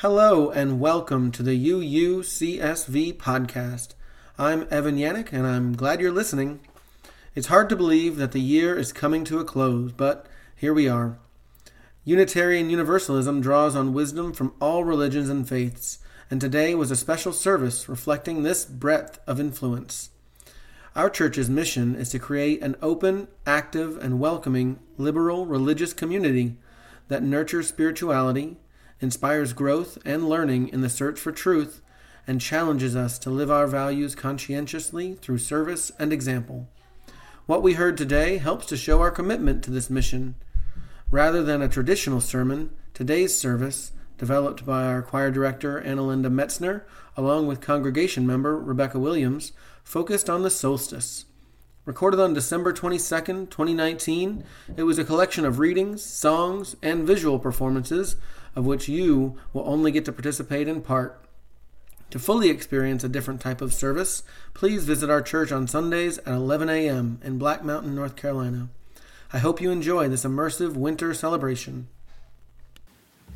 Hello and welcome to the UUCSV podcast. I'm Evan Yannick and I'm glad you're listening. It's hard to believe that the year is coming to a close, but here we are. Unitarian Universalism draws on wisdom from all religions and faiths, and today was a special service reflecting this breadth of influence. Our church's mission is to create an open, active, and welcoming liberal religious community that nurtures spirituality inspires growth and learning in the search for truth, and challenges us to live our values conscientiously through service and example. What we heard today helps to show our commitment to this mission. Rather than a traditional sermon, today's service, developed by our choir director Annelinde Metzner, along with congregation member Rebecca Williams, focused on the solstice. Recorded on December 22, 2019, it was a collection of readings, songs, and visual performances of which you will only get to participate in part. To fully experience a different type of service, please visit our church on Sundays at 11 a.m. in Black Mountain, North Carolina. I hope you enjoy this immersive winter celebration.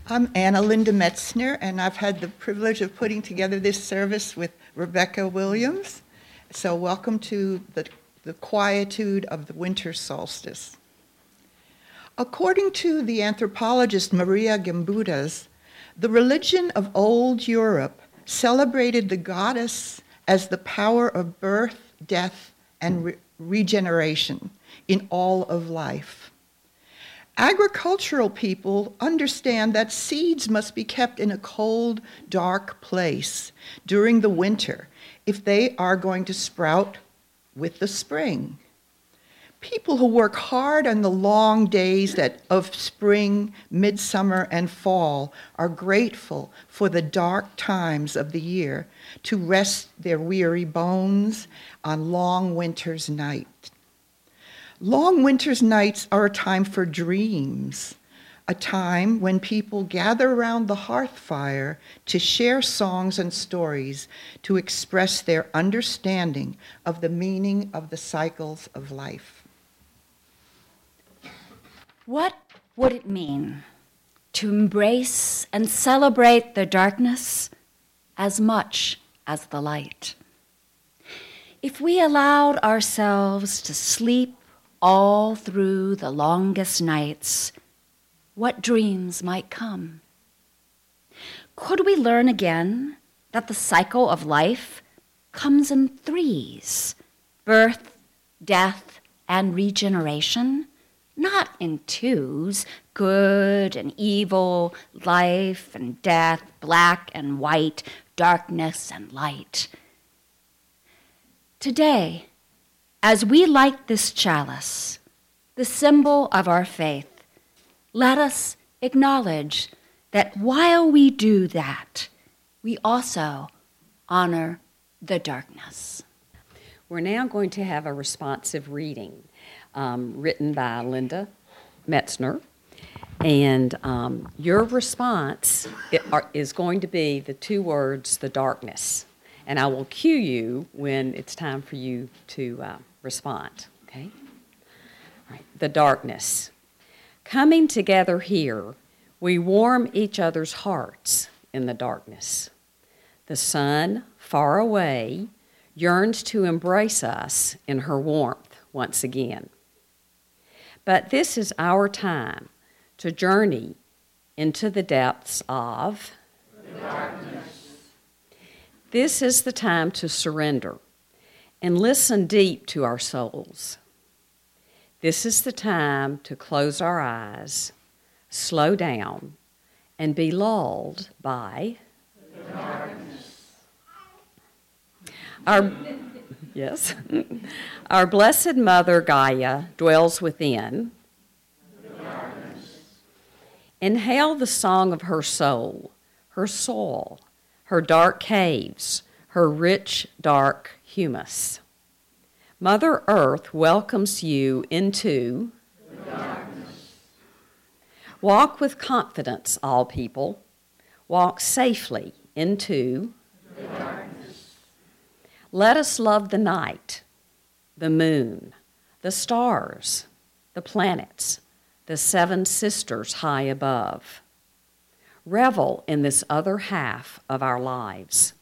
I'm Annelinde Metzner, and I've had the privilege of putting together this service with Rebecca Williams. So, welcome to the, the quietude of the winter solstice. According to the anthropologist Maria Gimbutas, the religion of old Europe celebrated the goddess as the power of birth, death, and re- regeneration in all of life. Agricultural people understand that seeds must be kept in a cold, dark place during the winter if they are going to sprout with the spring people who work hard on the long days that, of spring, midsummer, and fall are grateful for the dark times of the year to rest their weary bones on long winter's night. Long winter's nights are a time for dreams, a time when people gather around the hearth fire to share songs and stories to express their understanding of the meaning of the cycles of life. What would it mean to embrace and celebrate the darkness as much as the light? If we allowed ourselves to sleep all through the longest nights, what dreams might come? Could we learn again that the cycle of life comes in threes birth, death, and regeneration? Not in twos good and evil, life and death, black and white, darkness and light. Today, as we light this chalice, the symbol of our faith, let us acknowledge that while we do that, we also honor the darkness. We're now going to have a responsive reading um, written by Linda Metzner. And um, your response is going to be the two words, the darkness. And I will cue you when it's time for you to uh, respond, okay? All right, the darkness. Coming together here, we warm each other's hearts in the darkness. The sun, far away, yearns to embrace us in her warmth once again. But this is our time to journey into the depths of darkness. This is the time to surrender and listen deep to our souls. This is the time to close our eyes, slow down, and be lulled by the darkness. Our Yes. Our Blessed Mother Gaia dwells within. Inhale the song of her soul, her soul, her dark caves, her rich, dark humus. Mother Earth welcomes you into Walk with confidence, all people. Walk safely into. Let us love the night, the moon, the stars, the planets, the seven sisters high above. revel in this other half of our lives.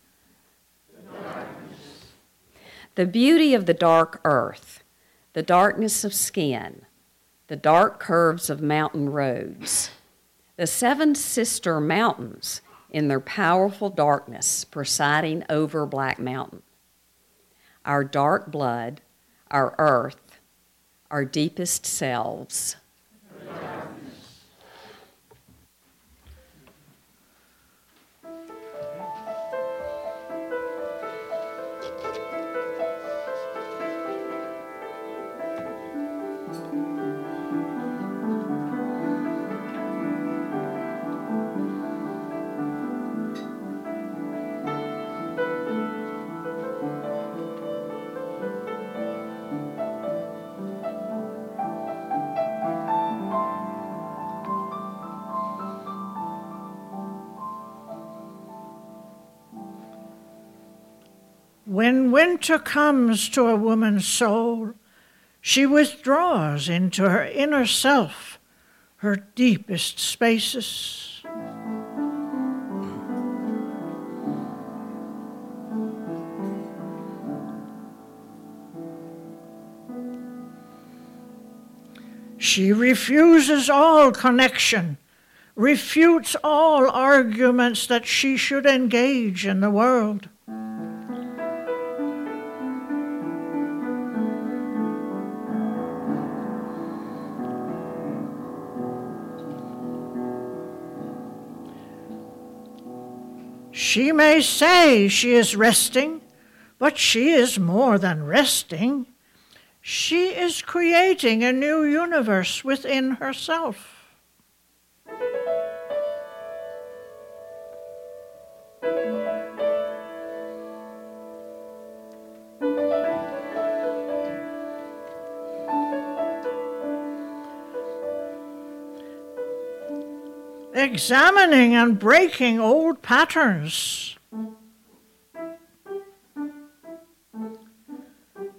The beauty of the dark earth, the darkness of skin, the dark curves of mountain roads, the seven sister mountains in their powerful darkness presiding over Black Mountain. Our dark blood, our earth, our deepest selves. When winter comes to a woman's soul, she withdraws into her inner self, her deepest spaces. She refuses all connection, refutes all arguments that she should engage in the world. She may say she is resting, but she is more than resting. She is creating a new universe within herself. Examining and breaking old patterns,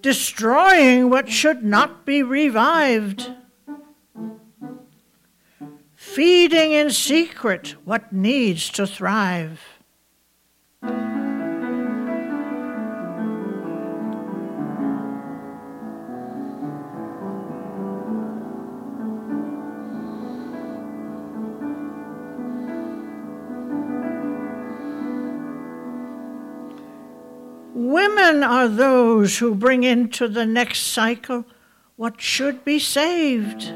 destroying what should not be revived, feeding in secret what needs to thrive. Women are those who bring into the next cycle what should be saved.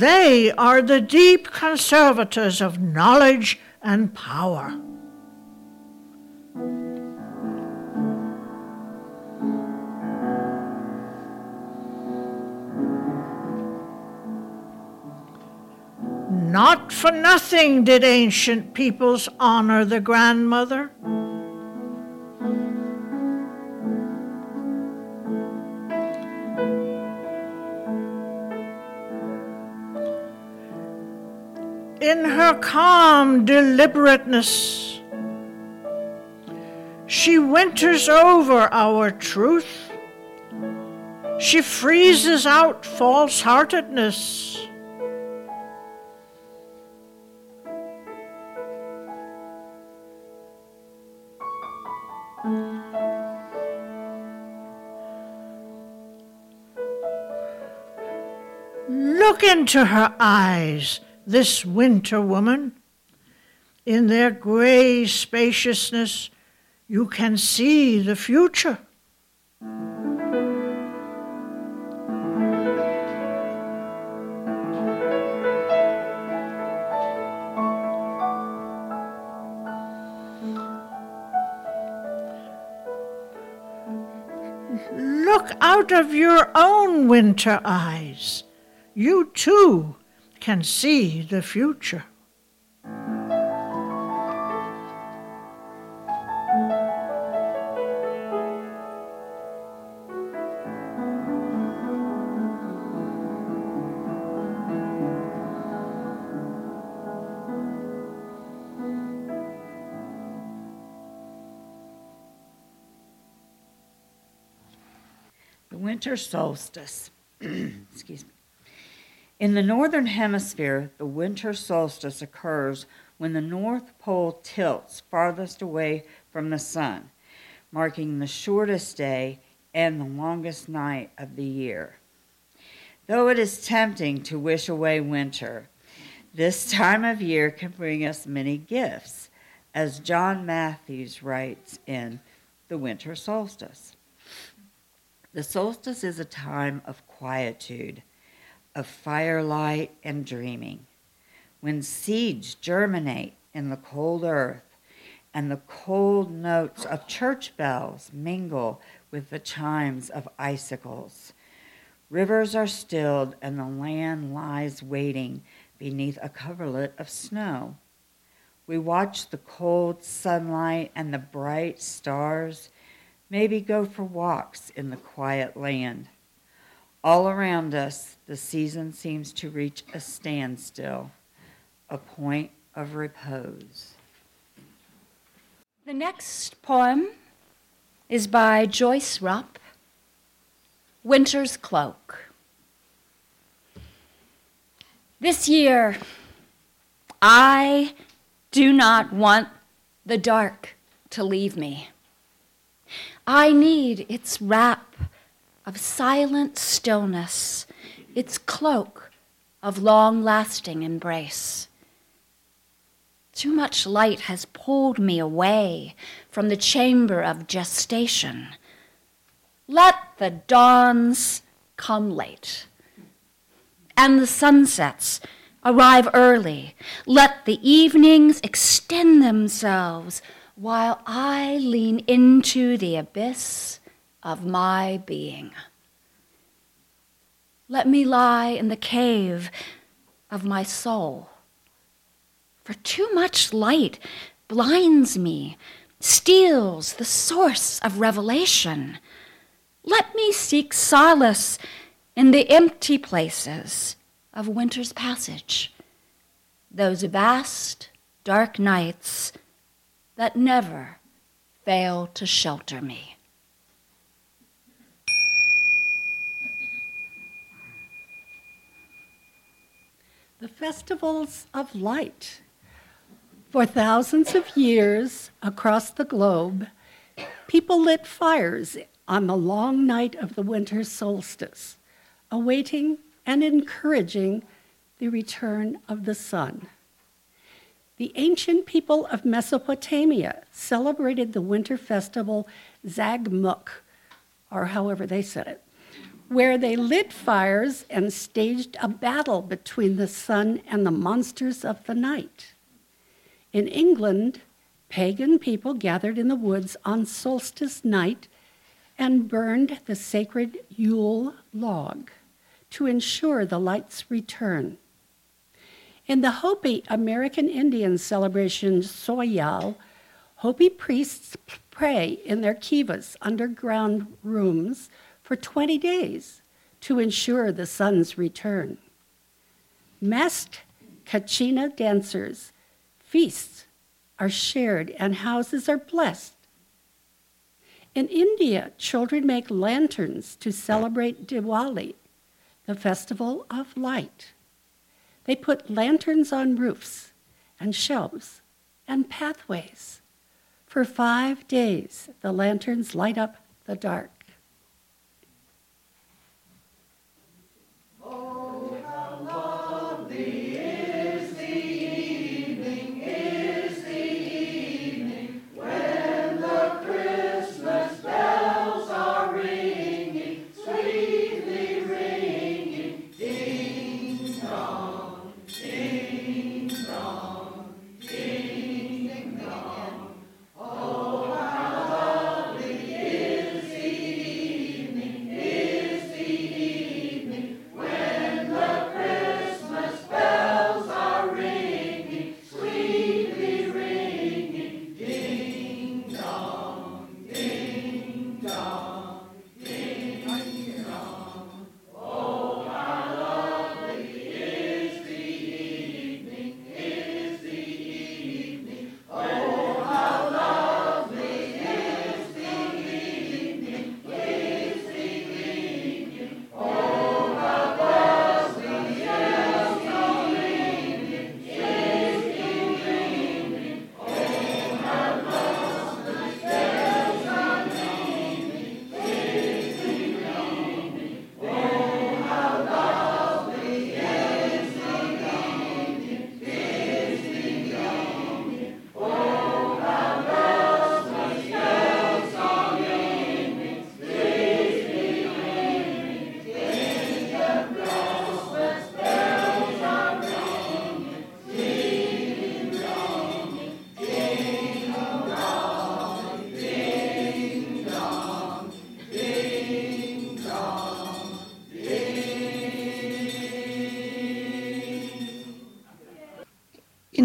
They are the deep conservators of knowledge and power. Not for nothing did ancient peoples honor the grandmother. In her calm deliberateness, she winters over our truth. She freezes out false heartedness. Into her eyes, this winter woman. In their gray spaciousness, you can see the future. Look out of your own winter eyes you too can see the future. winter solstice. Excuse me. In the northern hemisphere, the winter solstice occurs when the North Pole tilts farthest away from the sun, marking the shortest day and the longest night of the year. Though it is tempting to wish away winter, this time of year can bring us many gifts, as John Matthews writes in The Winter Solstice. The solstice is a time of quietude, of firelight and dreaming, when seeds germinate in the cold earth and the cold notes of church bells mingle with the chimes of icicles. Rivers are stilled and the land lies waiting beneath a coverlet of snow. We watch the cold sunlight and the bright stars, maybe go for walks in the quiet land. All around us, the season seems to reach a standstill, a point of repose. The next poem is by Joyce Rupp Winter's Cloak. This year, I do not want the dark to leave me. I need its wrap of silent stillness, its cloak of long lasting embrace. Too much light has pulled me away from the chamber of gestation. Let the dawns come late and the sunsets arrive early. Let the evenings extend themselves while I lean into the abyss of my being. Let me lie in the cave of my soul for too much light blinds me, steals the source of revelation. Let me seek solace in the empty places of winter's passage, those vast, dark nights that never fail to shelter me. The festivals of light for thousands of years across the globe, people lit fires on the long night of the winter solstice, awaiting and encouraging the return of the sun. The ancient people of Mesopotamia celebrated the winter festival Zagmuk, or however they said it, where they lit fires and staged a battle between the sun and the monsters of the night. In England, pagan people gathered in the woods on solstice night and burned the sacred Yule log to ensure the light's return. In the Hopi American Indian celebration Soyal, Hopi priests pray in their kivas, underground rooms, for 20 days to ensure the sun's return. Masked Kachina dancers Feasts are shared and houses are blessed. In India, children make lanterns to celebrate Diwali, the festival of light. They put lanterns on roofs and shelves and pathways. For five days, the lanterns light up the dark.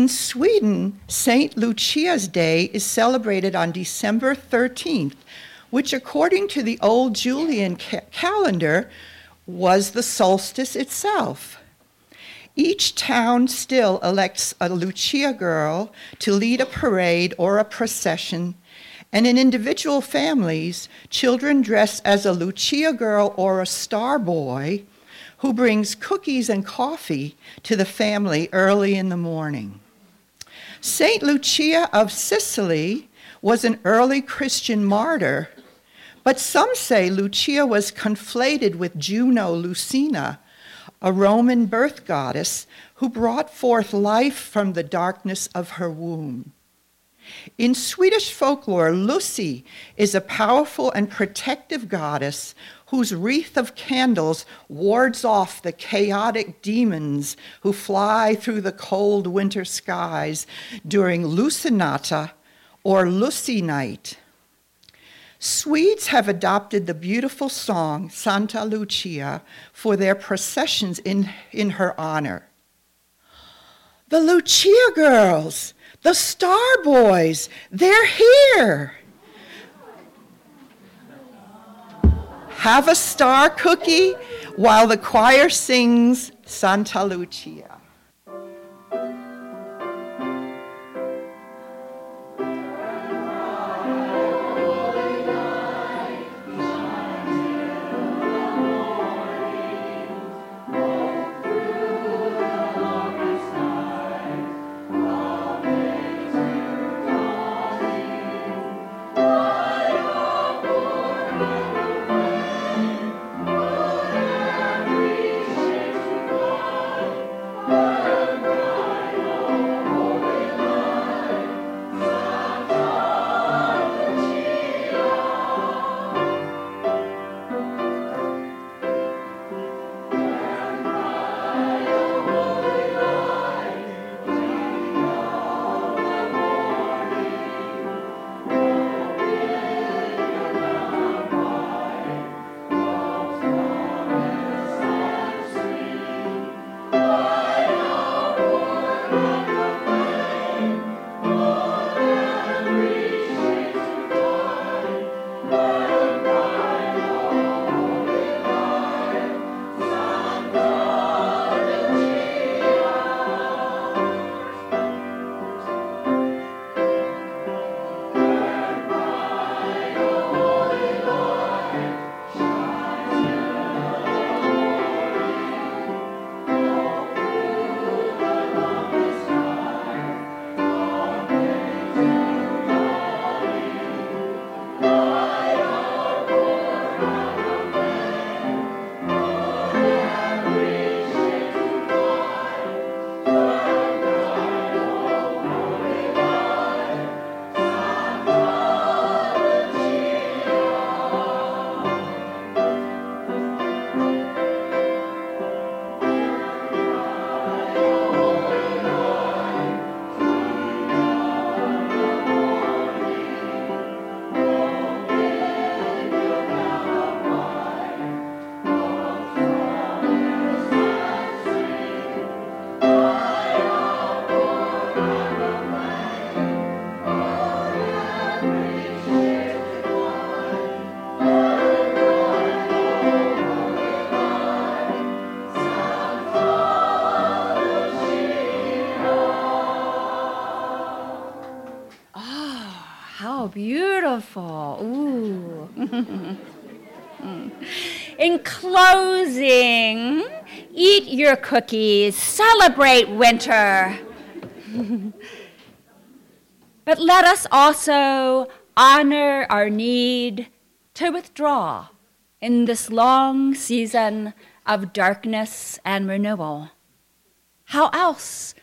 In Sweden, St. Lucia's Day is celebrated on December 13th, which, according to the old Julian ca- calendar, was the solstice itself. Each town still elects a Lucia girl to lead a parade or a procession, and in individual families, children dress as a Lucia girl or a star boy who brings cookies and coffee to the family early in the morning. Saint Lucia of Sicily was an early Christian martyr, but some say Lucia was conflated with Juno Lucina, a Roman birth goddess who brought forth life from the darkness of her womb. In Swedish folklore, Lucy is a powerful and protective goddess whose wreath of candles wards off the chaotic demons who fly through the cold winter skies during Lucinata or Lucy night. Swedes have adopted the beautiful song Santa Lucia for their processions in, in her honor. The Lucia girls, the Star Boys, they're here. Have a star cookie while the choir sings Santa Lucia. Beautiful. Ooh. In closing, eat your cookies, celebrate winter. but let us also honor our need to withdraw in this long season of darkness and renewal. How else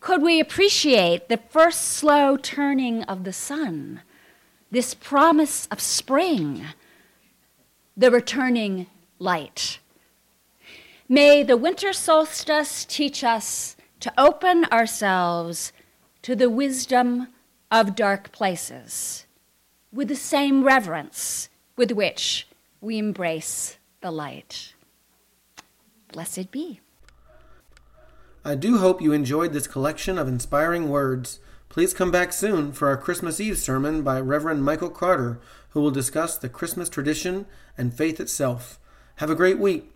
could we appreciate the first slow turning of the sun, this promise of spring, the returning light? May the winter solstice teach us to open ourselves to the wisdom of dark places with the same reverence with which we embrace the light. Blessed be. I do hope you enjoyed this collection of inspiring words. Please come back soon for our Christmas Eve sermon by Reverend Michael Carter, who will discuss the Christmas tradition and faith itself. Have a great week.